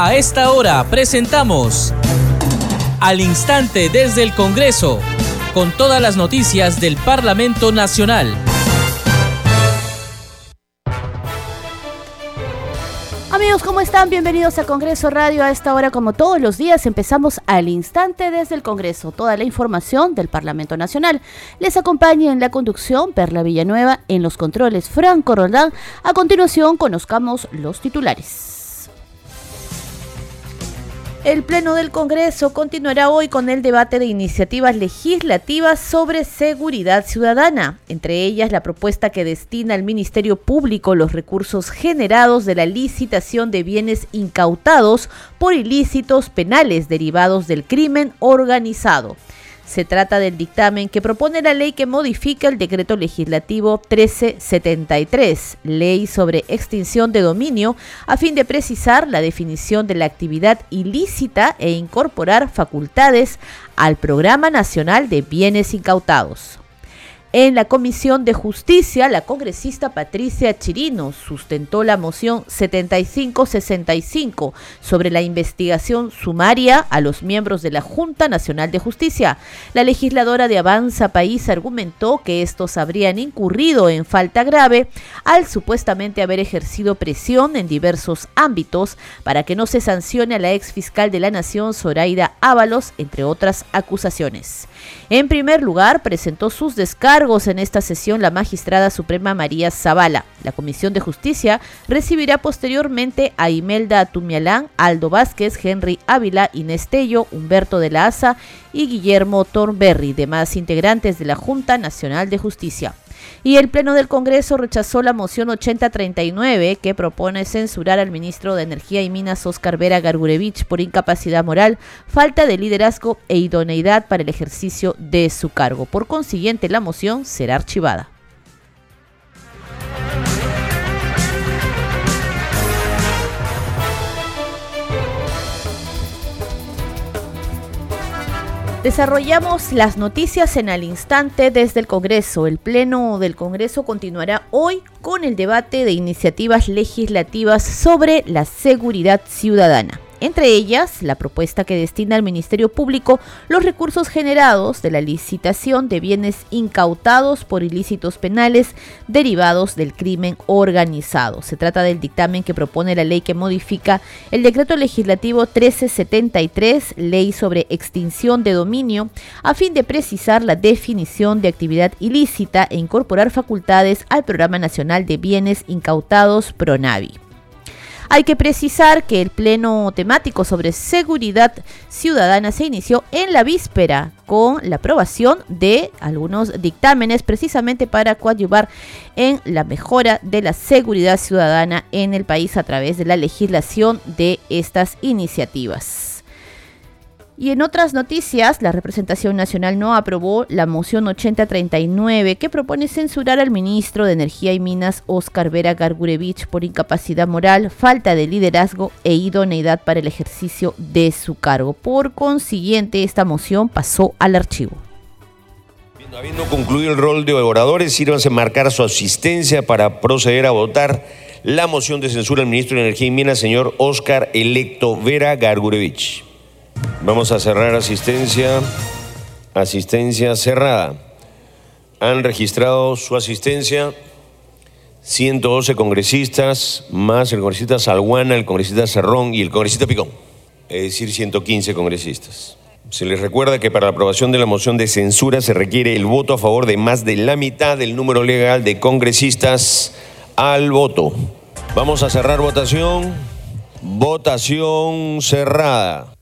A esta hora presentamos Al Instante desde el Congreso, con todas las noticias del Parlamento Nacional. Amigos, ¿cómo están? Bienvenidos a Congreso Radio. A esta hora, como todos los días, empezamos al instante desde el Congreso. Toda la información del Parlamento Nacional. Les acompaña en la conducción Perla Villanueva, en los controles Franco Roldán. A continuación, conozcamos los titulares. El Pleno del Congreso continuará hoy con el debate de iniciativas legislativas sobre seguridad ciudadana, entre ellas la propuesta que destina al Ministerio Público los recursos generados de la licitación de bienes incautados por ilícitos penales derivados del crimen organizado. Se trata del dictamen que propone la ley que modifica el decreto legislativo 1373, ley sobre extinción de dominio, a fin de precisar la definición de la actividad ilícita e incorporar facultades al Programa Nacional de Bienes Incautados. En la Comisión de Justicia, la congresista Patricia Chirino sustentó la moción 7565 sobre la investigación sumaria a los miembros de la Junta Nacional de Justicia. La legisladora de Avanza País argumentó que estos habrían incurrido en falta grave al supuestamente haber ejercido presión en diversos ámbitos para que no se sancione a la ex fiscal de la Nación, Zoraida Ábalos, entre otras acusaciones. En primer lugar, presentó sus descargos en esta sesión la magistrada suprema María Zavala. La Comisión de Justicia recibirá posteriormente a Imelda Tumialán, Aldo Vázquez, Henry Ávila, Inés Tello, Humberto de la Asa y Guillermo Thornberry, demás integrantes de la Junta Nacional de Justicia y el Pleno del Congreso rechazó la moción 8039 que propone censurar al ministro de Energía y Minas Oscar Vera Gargurevich por incapacidad moral, falta de liderazgo e idoneidad para el ejercicio de su cargo. Por consiguiente, la moción será archivada. Desarrollamos las noticias en al instante desde el Congreso. El Pleno del Congreso continuará hoy con el debate de iniciativas legislativas sobre la seguridad ciudadana entre ellas la propuesta que destina al Ministerio Público los recursos generados de la licitación de bienes incautados por ilícitos penales derivados del crimen organizado. Se trata del dictamen que propone la ley que modifica el decreto legislativo 1373, ley sobre extinción de dominio, a fin de precisar la definición de actividad ilícita e incorporar facultades al Programa Nacional de Bienes Incautados PRONAVI. Hay que precisar que el pleno temático sobre seguridad ciudadana se inició en la víspera con la aprobación de algunos dictámenes precisamente para coadyuvar en la mejora de la seguridad ciudadana en el país a través de la legislación de estas iniciativas. Y en otras noticias, la representación nacional no aprobó la moción 8039 que propone censurar al ministro de Energía y Minas, Oscar Vera Gargurevich, por incapacidad moral, falta de liderazgo e idoneidad para el ejercicio de su cargo. Por consiguiente, esta moción pasó al archivo. Habiendo concluido el rol de oradores, sírvanse marcar su asistencia para proceder a votar la moción de censura al ministro de Energía y Minas, señor Oscar Electo Vera Gargurevich. Vamos a cerrar asistencia. Asistencia cerrada. Han registrado su asistencia 112 congresistas, más el congresista Salguana, el congresista Cerrón y el congresista Picón. Es decir, 115 congresistas. Se les recuerda que para la aprobación de la moción de censura se requiere el voto a favor de más de la mitad del número legal de congresistas al voto. Vamos a cerrar votación. Votación cerrada.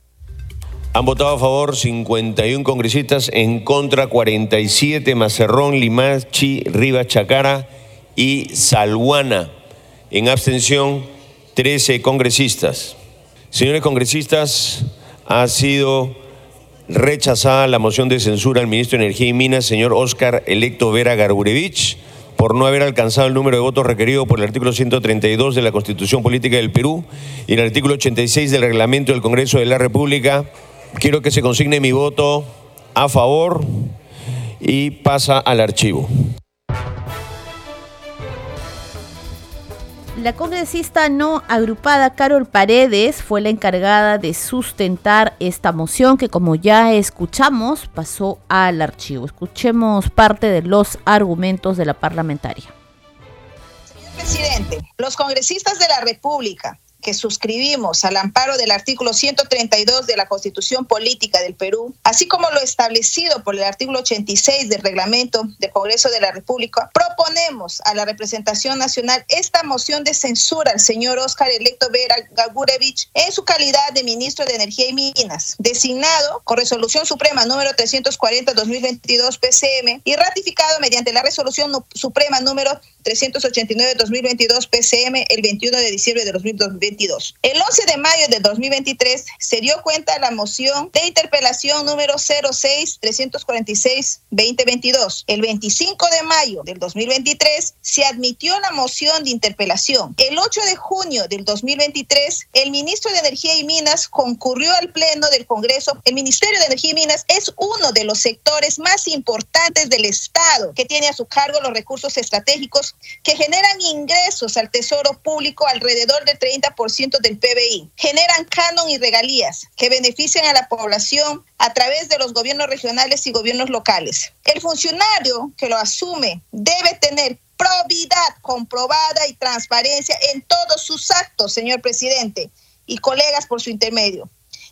Han votado a favor 51 congresistas, en contra 47, Macerrón, Limachi, Rivas Chacara y Salguana. En abstención 13 congresistas. Señores congresistas, ha sido rechazada la moción de censura al ministro de Energía y Minas, señor Oscar Electo Vera Garburevich, por no haber alcanzado el número de votos requerido por el artículo 132 de la Constitución Política del Perú y el artículo 86 del Reglamento del Congreso de la República Quiero que se consigne mi voto a favor y pasa al archivo. La congresista no agrupada Carol Paredes fue la encargada de sustentar esta moción que como ya escuchamos pasó al archivo. Escuchemos parte de los argumentos de la parlamentaria. Señor presidente, los congresistas de la República que suscribimos al amparo del artículo 132 de la Constitución Política del Perú, así como lo establecido por el artículo 86 del reglamento del Congreso de la República, proponemos a la representación nacional esta moción de censura al señor Oscar Electo Vera Gagurevich en su calidad de ministro de Energía y Minas, designado con resolución suprema número 340-2022 PCM y ratificado mediante la resolución suprema número 389-2022 PCM el 21 de diciembre de 2022. El 11 de mayo de 2023 se dio cuenta la moción de interpelación número 06-346-2022. El 25 de mayo del 2023 se admitió la moción de interpelación. El 8 de junio del 2023 el ministro de Energía y Minas concurrió al pleno del Congreso. El Ministerio de Energía y Minas es uno de los sectores más importantes del Estado que tiene a su cargo los recursos estratégicos que generan ingresos al tesoro público alrededor del 30% del PBI, generan canon y regalías que benefician a la población a través de los gobiernos regionales y gobiernos locales. El funcionario que lo asume debe tener probidad comprobada y transparencia en todos sus actos, señor presidente, y colegas por su intermedio.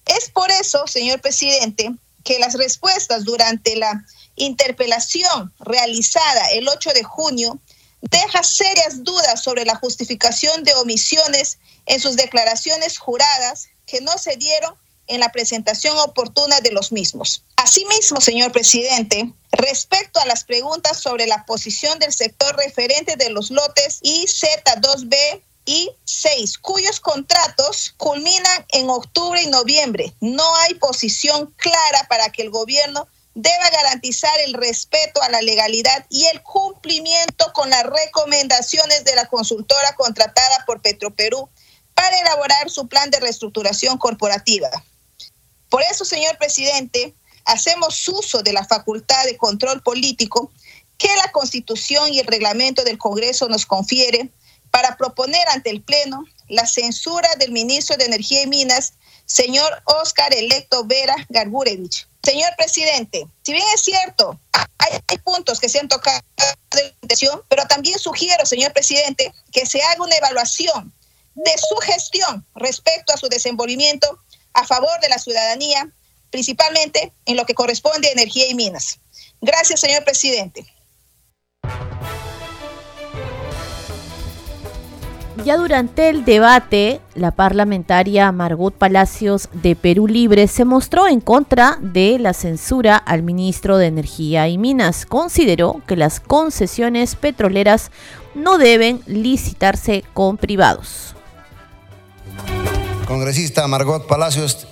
Es por eso, señor presidente, que las respuestas durante la interpelación realizada el 8 de junio deja serias dudas sobre la justificación de omisiones en sus declaraciones juradas que no se dieron en la presentación oportuna de los mismos. Asimismo, señor presidente, respecto a las preguntas sobre la posición del sector referente de los lotes IZ2B y 6, cuyos contratos culminan en octubre y noviembre. No hay posición clara para que el gobierno deba garantizar el respeto a la legalidad y el cumplimiento con las recomendaciones de la consultora contratada por Petroperú para elaborar su plan de reestructuración corporativa. Por eso, señor presidente, hacemos uso de la facultad de control político que la Constitución y el reglamento del Congreso nos confiere para proponer ante el Pleno la censura del ministro de Energía y Minas, señor Oscar Electo Vera Gargurevich, Señor presidente, si bien es cierto, hay, puntos que se han tocado de intención, pero también sugiero, señor presidente, que se haga una evaluación de su gestión respecto a su desenvolvimiento a favor de la ciudadanía, principalmente en lo que corresponde a energía y minas. Gracias, señor presidente. Ya durante el debate, la parlamentaria Margot Palacios de Perú Libre se mostró en contra de la censura al ministro de Energía y Minas. Consideró que las concesiones petroleras no deben licitarse con privados. Congresista Margot Palacios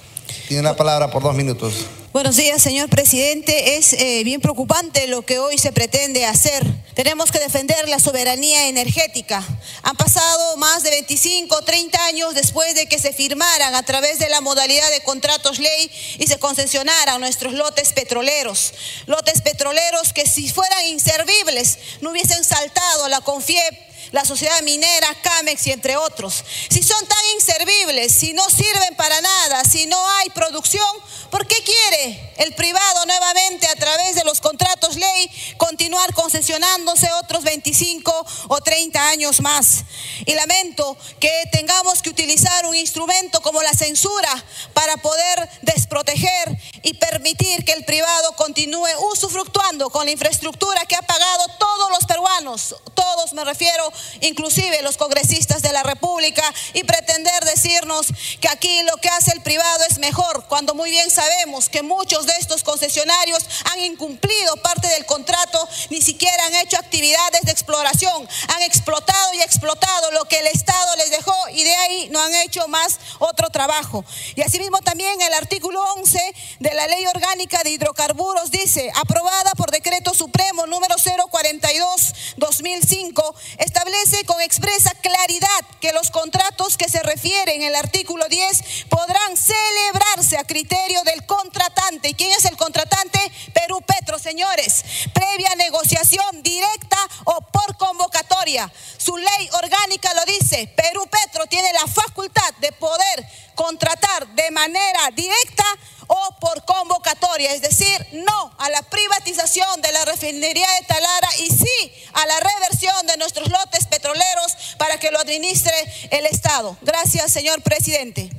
tiene la palabra por dos minutos. Buenos días, señor presidente. Es eh, bien preocupante lo que hoy se pretende hacer. Tenemos que defender la soberanía energética. Han pasado más de 25, 30 años después de que se firmaran a través de la modalidad de contratos ley y se concesionaran nuestros lotes petroleros. Lotes petroleros que si fueran inservibles no hubiesen saltado a la CONFIEP la sociedad minera, Camex y entre otros. Si son tan inservibles, si no sirven para nada, si no hay producción, ¿por qué quiere el privado nuevamente a través de los contratos ley continuar concesionándose otros 25 o 30 años más? Y lamento que tengamos que utilizar un instrumento como la censura para poder desproteger y permitir que el privado continúe usufructuando con la infraestructura que ha pagado todos los peruanos, todos me refiero inclusive los congresistas de la República, y pretender decirnos que aquí lo que hace el privado es mejor, cuando muy bien sabemos que muchos de estos concesionarios han incumplido parte del contrato, ni siquiera han hecho actividades de exploración, han explotado y explotado lo que el Estado les dejó y de ahí no han hecho más otro trabajo. Y asimismo también el artículo 11 de la Ley Orgánica de Hidrocarburos dice, aprobada por decreto supremo número 042-2005, establece establece con expresa claridad que los contratos que se refieren en el artículo 10 podrán celebrarse a criterio del contratante. ¿Y quién es el contratante? Perú Petro, señores, previa negociación directa o por convocatoria. Su ley orgánica lo dice. Perú Petro tiene la facultad de poder contratar de manera directa o por convocatoria, es decir, no a la privatización de la refinería de Talara y sí a la reversión de nuestros lotes petroleros para que lo administre el Estado. Gracias, señor presidente.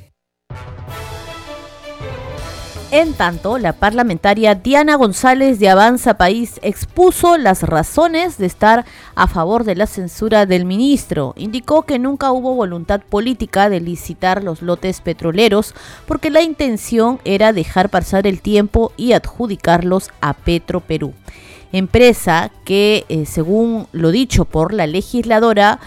En tanto, la parlamentaria Diana González de Avanza País expuso las razones de estar a favor de la censura del ministro. Indicó que nunca hubo voluntad política de licitar los lotes petroleros porque la intención era dejar pasar el tiempo y adjudicarlos a Petro Perú, empresa que, eh, según lo dicho por la legisladora,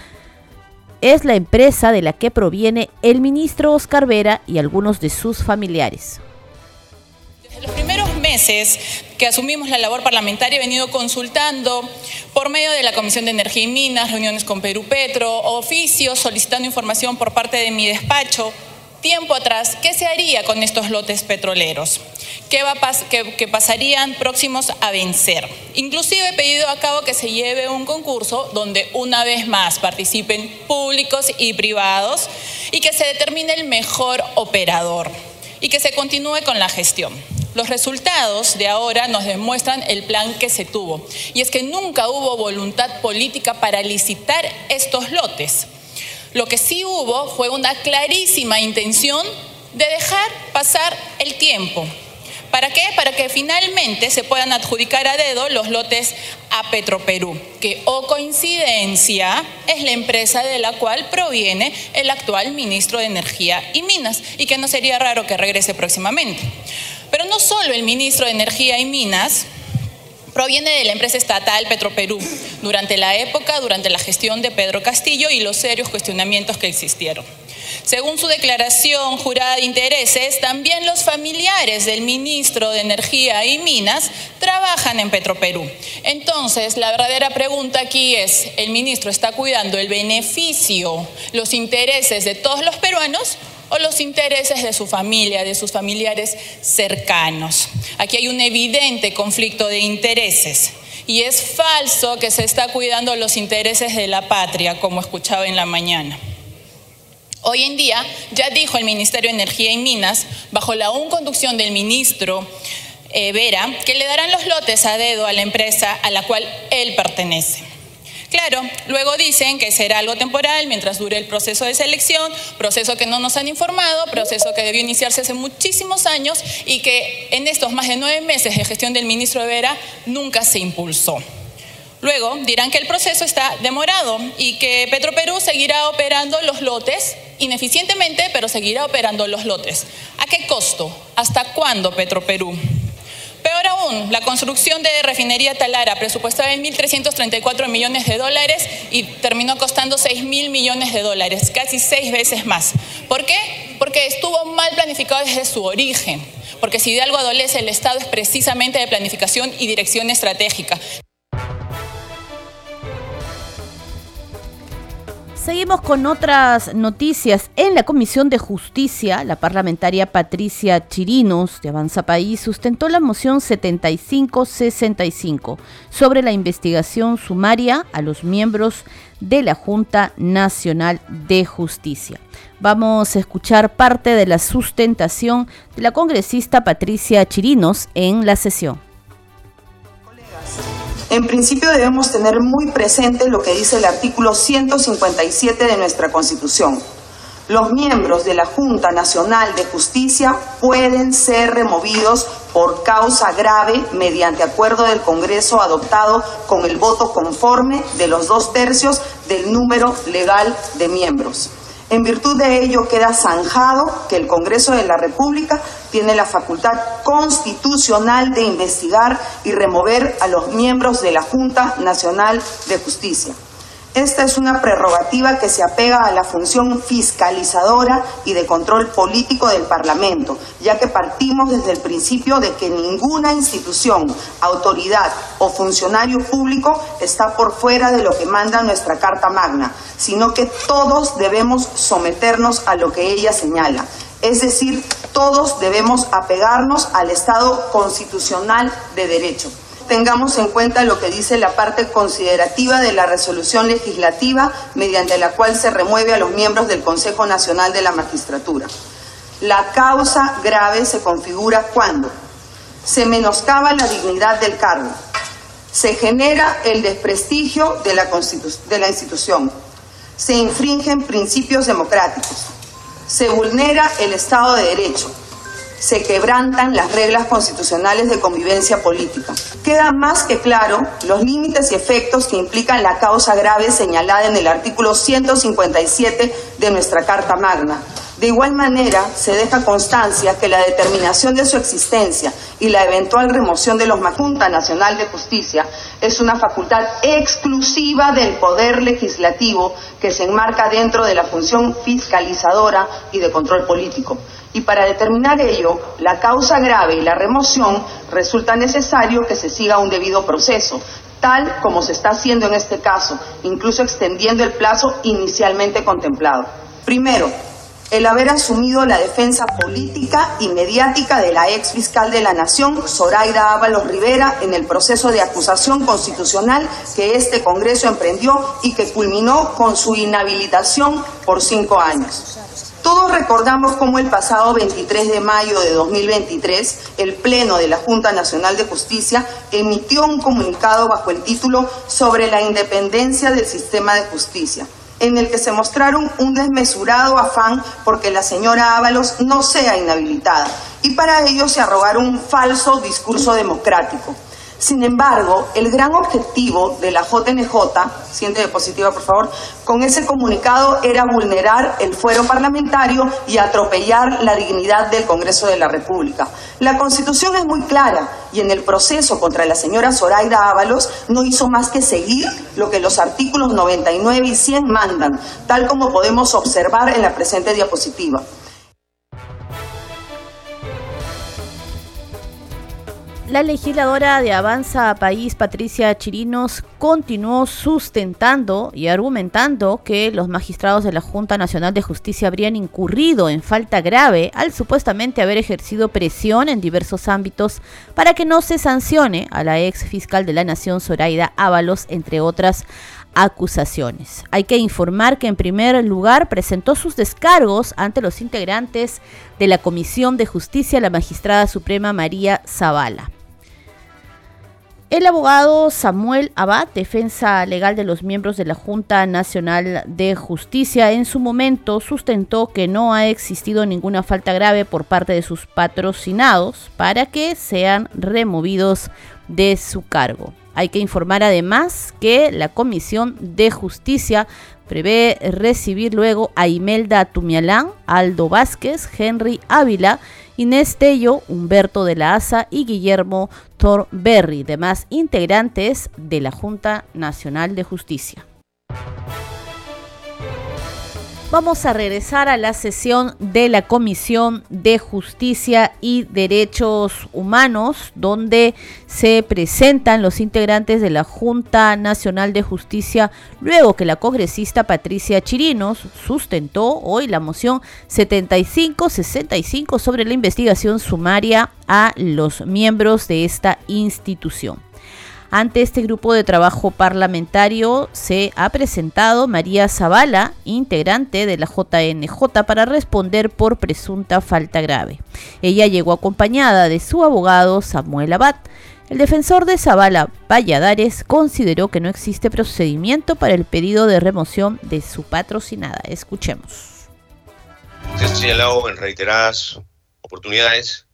es la empresa de la que proviene el ministro Oscar Vera y algunos de sus familiares. En los primeros meses que asumimos la labor parlamentaria he venido consultando por medio de la Comisión de Energía y Minas, reuniones con Perú Petro, oficios solicitando información por parte de mi despacho, tiempo atrás, ¿qué se haría con estos lotes petroleros? ¿Qué, va que, pasarían próximos a vencer? Inclusive he pedido a cabo que se lleve un concurso donde una vez más participen públicos y privados y que se determine el mejor operador y que se continúe con la gestión. Los resultados de ahora nos demuestran el plan que se tuvo, y es que nunca hubo voluntad política para licitar estos lotes. Lo que sí hubo fue una clarísima intención de dejar pasar el tiempo. ¿Para qué? Para que finalmente se puedan adjudicar a dedo los lotes a Petroperú, que o coincidencia es la empresa de la cual proviene el actual ministro de Energía y Minas, y que no sería raro que regrese próximamente. Pero no solo el ministro de Energía y Minas proviene de la empresa estatal Petroperú durante la época, durante la gestión de Pedro Castillo y los serios cuestionamientos que existieron. Según su declaración jurada de intereses, también los familiares del ministro de Energía y Minas trabajan en Petroperú. Entonces, la verdadera pregunta aquí es, ¿el ministro está cuidando el beneficio, los intereses de todos los peruanos o los intereses de su familia, de sus familiares cercanos. Aquí hay un evidente conflicto de intereses. Y es falso que se está cuidando los intereses de la patria, como escuchaba en la mañana. Hoy en día, ya dijo el Ministerio de Energía y Minas, bajo la conducción del ministro eh, Vera, que le darán los lotes a dedo a la empresa a la cual él pertenece. Claro, luego dicen que será algo temporal mientras dure el proceso de selección, proceso que no nos han informado, proceso que debió iniciarse hace muchísimos años y que en estos más de nueve meses de gestión del ministro Vera nunca se impulsó. Luego dirán que el proceso está demorado y que Petroperú seguirá operando los lotes ineficientemente, pero seguirá operando los lotes. ¿A qué costo? ¿Hasta cuándo Petroperú? Aún, la construcción de refinería Talara, presupuestada en 1.334 millones de dólares y terminó costando 6 mil millones de dólares, casi seis veces más. ¿Por qué? Porque estuvo mal planificado desde su origen. Porque si de algo adolece el Estado es precisamente de planificación y dirección estratégica. Seguimos con otras noticias. En la Comisión de Justicia, la parlamentaria Patricia Chirinos de Avanza País sustentó la moción 7565 sobre la investigación sumaria a los miembros de la Junta Nacional de Justicia. Vamos a escuchar parte de la sustentación de la congresista Patricia Chirinos en la sesión. En principio debemos tener muy presente lo que dice el artículo 157 de nuestra Constitución. Los miembros de la Junta Nacional de Justicia pueden ser removidos por causa grave mediante acuerdo del Congreso adoptado con el voto conforme de los dos tercios del número legal de miembros. En virtud de ello queda zanjado que el Congreso de la República tiene la facultad constitucional de investigar y remover a los miembros de la Junta Nacional de Justicia. Esta es una prerrogativa que se apega a la función fiscalizadora y de control político del Parlamento, ya que partimos desde el principio de que ninguna institución, autoridad o funcionario público está por fuera de lo que manda nuestra Carta Magna, sino que todos debemos someternos a lo que ella señala. Es decir, todos debemos apegarnos al Estado constitucional de derecho. tengamos en cuenta lo que dice la parte considerativa de la resolución legislativa mediante la cual se remueve a los miembros del Consejo Nacional de la Magistratura. La causa grave se configura cuando se menoscaba la dignidad del cargo, se genera el desprestigio de la, institución, se infringen principios democráticos, se vulnera el Estado de Derecho, se quebrantan las reglas constitucionales de convivencia política. Queda más que claro los límites y efectos que implican la causa grave señalada en el artículo 157 de nuestra Carta Magna, de igual manera, se deja constancia que la determinación de su existencia y la eventual remoción de los Junta Nacional de Justicia es una facultad exclusiva del Poder Legislativo que se enmarca dentro de la función fiscalizadora y de control político. Y para determinar ello, la causa grave y la remoción resulta necesario que se siga un debido proceso, tal como se está haciendo en este caso, incluso extendiendo el plazo inicialmente contemplado. Primero, el haber asumido la defensa política y mediática de la ex fiscal de la Nación, Zoraida Ábalos Rivera, en el proceso de acusación constitucional que este Congreso emprendió y que culminó con su inhabilitación por cinco años. Todos recordamos cómo el pasado 23 de mayo de 2023 el Pleno de la Junta Nacional de Justicia emitió un comunicado bajo el título sobre la independencia del sistema de justicia en el que se mostraron un desmesurado afán porque la señora Ábalos no sea inhabilitada y para ello se arrogaron un falso discurso democrático. Sin embargo, el gran objetivo de la JNJ, siente diapositiva por favor, con ese comunicado era vulnerar el fuero parlamentario y atropellar la dignidad del Congreso de la República. La Constitución es muy clara y en el proceso contra la señora Zoraida Ábalos no hizo más que seguir lo que los artículos 99 y 100 mandan, tal como podemos observar en la presente diapositiva. La legisladora de Avanza País, Patricia Chirinos, continuó sustentando y argumentando que los magistrados de la Junta Nacional de Justicia habrían incurrido en falta grave al supuestamente haber ejercido presión en diversos ámbitos para que no se sancione a la ex fiscal de la Nación, Zoraida Ábalos, entre otras acusaciones. Hay que informar que en primer lugar presentó sus descargos ante los integrantes de la Comisión de Justicia, la magistrada suprema María Zavala. El abogado Samuel Abad, defensa legal de los miembros de la Junta Nacional de Justicia, en su momento sustentó que no ha existido ninguna falta grave por parte de sus patrocinados para que sean removidos de su cargo. Hay que informar además que la Comisión de Justicia prevé recibir luego a Imelda Tumialán, Aldo Vázquez, Henry Ávila, Inés Tello, Humberto de la Asa y Guillermo Thorberry, demás integrantes de la Junta Nacional de Justicia. Vamos a regresar a la sesión de la Comisión de Justicia y Derechos Humanos, donde se presentan los integrantes de la Junta Nacional de Justicia, luego que la congresista Patricia Chirinos sustentó hoy la moción 7565 sobre la investigación sumaria a los miembros de esta institución. Ante este grupo de trabajo parlamentario se ha presentado María Zavala, integrante de la JNJ, para responder por presunta falta grave. Ella llegó acompañada de su abogado Samuel Abad. El defensor de Zavala, Valladares, consideró que no existe procedimiento para el pedido de remoción de su patrocinada. Escuchemos. Se ha señalado en reiteradas oportunidades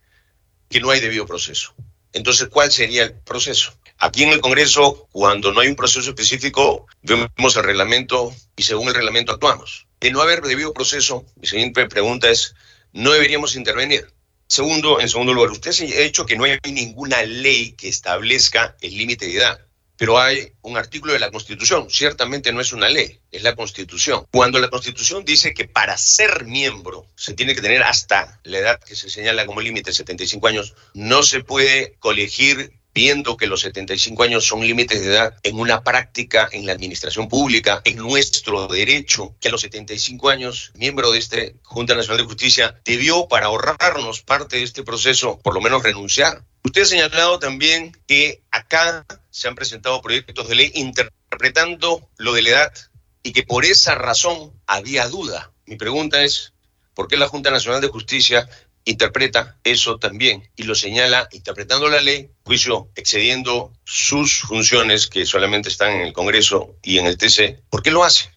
que no hay debido proceso. Entonces, ¿cuál sería el proceso? Aquí en el Congreso, cuando no hay un proceso específico, vemos el reglamento y según el reglamento actuamos. De no haber debido proceso, mi siguiente pregunta es, ¿no deberíamos intervenir? Segundo, en segundo lugar, usted ha dicho que no hay ninguna ley que establezca el límite de edad pero hay un artículo de la Constitución. Ciertamente no es una ley, es la Constitución. Cuando la Constitución dice que para ser miembro se tiene que tener hasta la edad que se señala como límite, 75 años, no se puede colegir viendo que los 75 años son límites de edad en una práctica en la administración pública, en nuestro derecho, que a los 75 años, miembro de esta Junta Nacional de Justicia, debió, para ahorrarnos parte de este proceso, por lo menos renunciar Usted ha señalado también que acá se han presentado proyectos de ley interpretando lo de la edad y que por esa razón había duda. Mi pregunta es, ¿por qué la Junta Nacional de Justicia interpreta eso también y lo señala interpretando la ley, juicio excediendo sus funciones que solamente están en el Congreso y en el TC? ¿Por qué lo hace?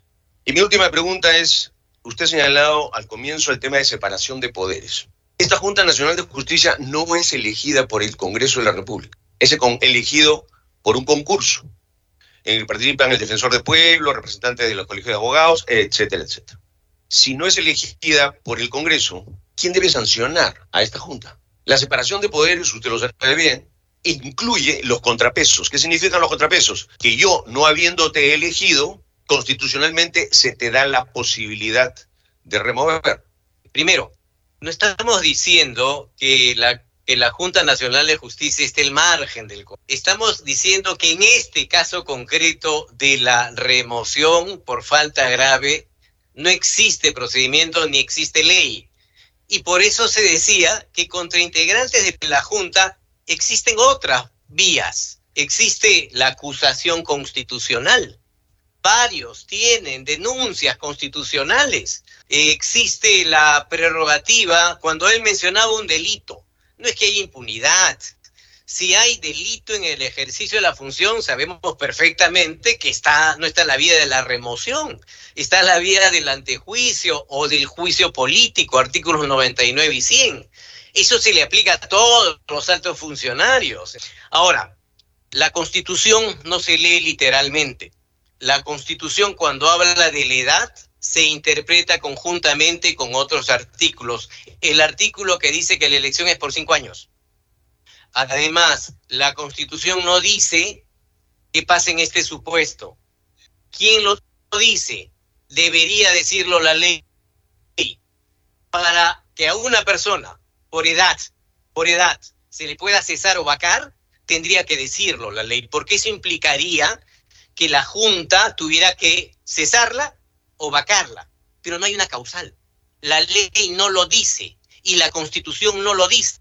Y mi última pregunta es, usted ha señalado al comienzo el tema de separación de poderes. Esta Junta Nacional de Justicia no es elegida por el Congreso de la República, es elegido por un concurso. En el participan el defensor del pueblo, representantes de los colegios de abogados, etcétera, etcétera. Si no es elegida por el Congreso, ¿quién debe sancionar a esta Junta? La separación de poderes, usted lo sabe bien, incluye los contrapesos. ¿Qué significan los contrapesos? Que yo, no habiéndote elegido, constitucionalmente se te da la posibilidad de remover. Primero, no estamos diciendo que la, Junta Nacional de Justicia esté al margen del... Estamos diciendo que en este caso concreto de la remoción por falta grave no existe procedimiento ni existe ley. Y por eso se decía que contra integrantes de la Junta existen otras vías. Existe la acusación constitucional. Varios tienen denuncias constitucionales existe la prerrogativa cuando él mencionaba un delito. No es que haya impunidad. Si hay delito en el ejercicio de la función, sabemos perfectamente que está, no está en la vía de la remoción, está en la vía del antejuicio o del juicio político, artículos 99 y 100. Eso se le aplica a todos los altos funcionarios. Ahora, la constitución no se lee literalmente. La constitución cuando habla de la edad se interpreta conjuntamente con otros artículos. El artículo que dice que la elección es por cinco años. Además, la Constitución no dice que pase en este supuesto. ¿Quién lo dice? Debería decirlo la ley. Para que a una persona, por edad, por edad, se le pueda cesar o vacar, tendría que decirlo la ley, porque eso implicaría que la Junta tuviera que cesarla o vacarla, pero no hay una causal. La ley no lo dice y la constitución no lo dice.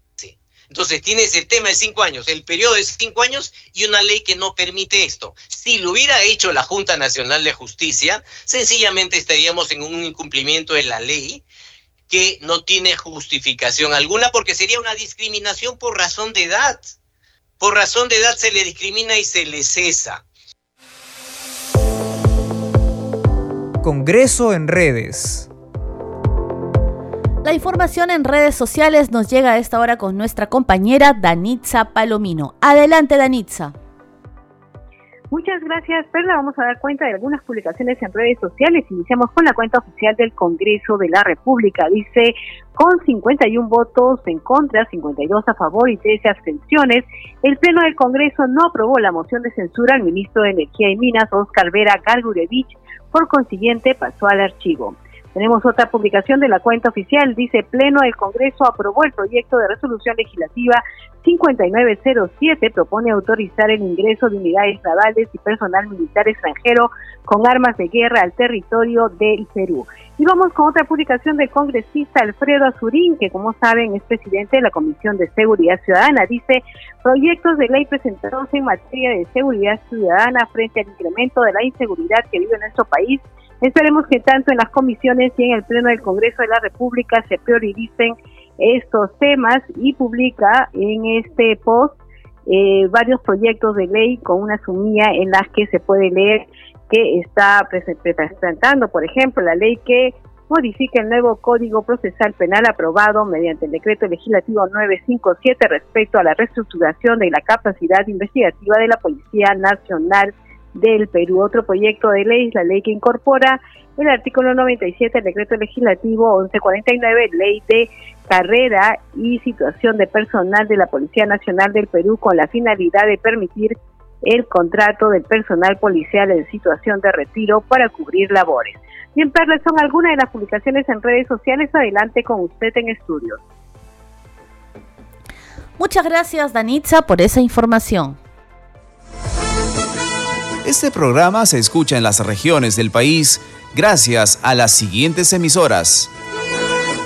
Entonces tienes el tema de cinco años, el periodo de cinco años y una ley que no permite esto. Si lo hubiera hecho la Junta Nacional de Justicia, sencillamente estaríamos en un incumplimiento de la ley que no tiene justificación alguna porque sería una discriminación por razón de edad. Por razón de edad se le discrimina y se le cesa. Congreso en redes. La información en redes sociales nos llega a esta hora con nuestra compañera Danitza Palomino. Adelante, Danitza. Muchas gracias, Perla. Vamos a dar cuenta de algunas publicaciones en redes sociales. Iniciamos con la cuenta oficial del Congreso de la República. Dice, con 51 votos en contra, 52 a favor y 13 abstenciones, el Pleno del Congreso no aprobó la moción de censura al ministro de Energía y Minas, Oscar Vera Gargurevich, por consiguiente pasó al archivo. Tenemos otra publicación de la cuenta oficial, dice Pleno del Congreso aprobó el proyecto de resolución legislativa 5907, propone autorizar el ingreso de unidades navales y personal militar extranjero con armas de guerra al territorio del Perú. Y vamos con otra publicación del congresista Alfredo Azurín, que como saben es presidente de la Comisión de Seguridad Ciudadana. Dice, proyectos de ley presentados en materia de seguridad ciudadana frente al incremento de la inseguridad que vive nuestro país Esperemos que tanto en las comisiones y en el Pleno del Congreso de la República se prioricen estos temas y publica en este post eh, varios proyectos de ley con una sumilla en las que se puede leer que está presentando, por ejemplo, la ley que modifica el nuevo Código Procesal Penal aprobado mediante el decreto legislativo 957 respecto a la reestructuración de la capacidad investigativa de la Policía Nacional del Perú. Otro proyecto de ley es la ley que incorpora el artículo 97 del decreto legislativo 1149, ley de carrera y situación de personal de la Policía Nacional del Perú con la finalidad de permitir el contrato del personal policial en situación de retiro para cubrir labores. Bien, Perla, son algunas de las publicaciones en redes sociales. Adelante con usted en estudios. Muchas gracias, Danitza, por esa información. Este programa se escucha en las regiones del país gracias a las siguientes emisoras.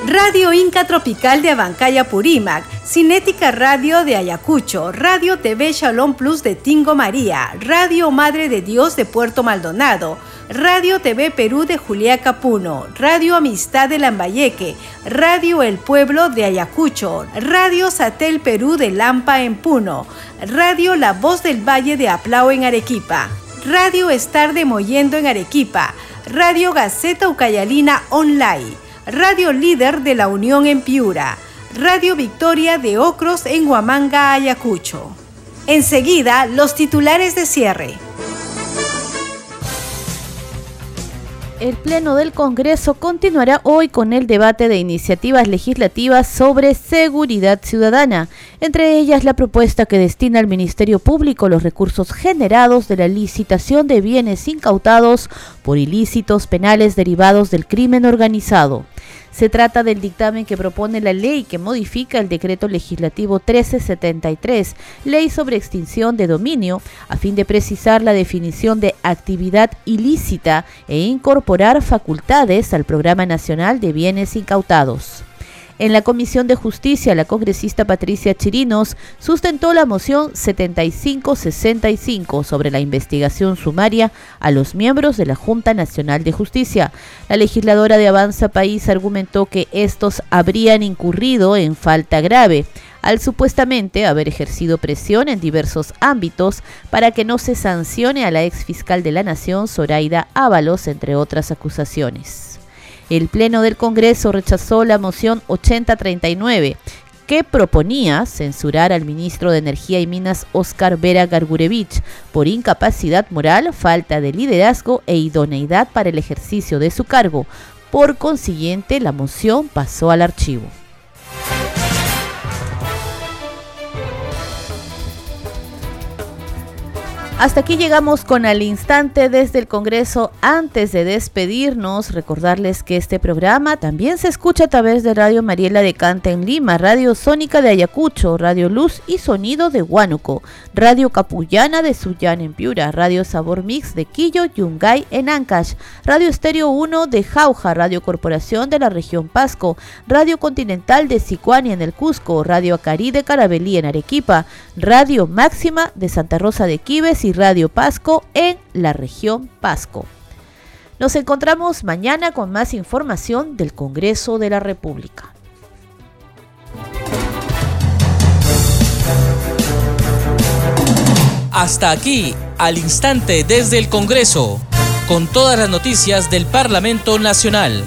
Radio Inca Tropical de Abancaya Purímac, Cinética Radio de Ayacucho, Radio TV Shalom Plus de Tingo María, Radio Madre de Dios de Puerto Maldonado, Radio TV Perú de Juliaca Puno, Radio Amistad de Lambayeque, Radio El Pueblo de Ayacucho, Radio Satel Perú de Lampa en Puno, Radio La Voz del Valle de Aplao en Arequipa, Radio Estar de Moyendo en Arequipa, Radio Gaceta Ucayalina Online, Radio Líder de la Unión en Piura, Radio Victoria de Ocros en Huamanga, Ayacucho. Enseguida, los titulares de cierre. El Pleno del Congreso continuará hoy con el debate de iniciativas legislativas sobre seguridad ciudadana, entre ellas la propuesta que destina al Ministerio Público los recursos generados de la licitación de bienes incautados por ilícitos penales derivados del crimen organizado. Se trata del dictamen que propone la ley que modifica el decreto legislativo 1373, ley sobre extinción de dominio, a fin de precisar la definición de actividad ilícita e incorporar facultades al Programa Nacional de Bienes Incautados. En la Comisión de Justicia, la congresista Patricia Chirinos sustentó la moción 7565 sobre la investigación sumaria a los miembros de la Junta Nacional de Justicia. La legisladora de Avanza País argumentó que estos habrían incurrido en falta grave al supuestamente haber ejercido presión en diversos ámbitos para que no se sancione a la ex fiscal de la Nación, Zoraida Ábalos, entre otras acusaciones. El Pleno del Congreso rechazó la moción 8039 que proponía censurar al ministro de Energía y Minas Oscar Vera Gargurevich por incapacidad moral, falta de liderazgo e idoneidad para el ejercicio de su cargo. Por consiguiente, la moción pasó al archivo. Hasta aquí llegamos con al instante desde el Congreso. Antes de despedirnos, recordarles que este programa también se escucha a través de Radio Mariela de Canta en Lima, Radio Sónica de Ayacucho, Radio Luz y Sonido de Huánuco, Radio Capullana de Suyán en Piura, Radio Sabor Mix de Quillo, Yungay en Ancash, Radio Estéreo 1 de Jauja, Radio Corporación de la región Pasco, Radio Continental de Sicuani en el Cusco, Radio Acari de Carabelí en Arequipa, Radio Máxima de Santa Rosa de Quibes Radio Pasco en la región Pasco. Nos encontramos mañana con más información del Congreso de la República. Hasta aquí, al instante desde el Congreso, con todas las noticias del Parlamento Nacional.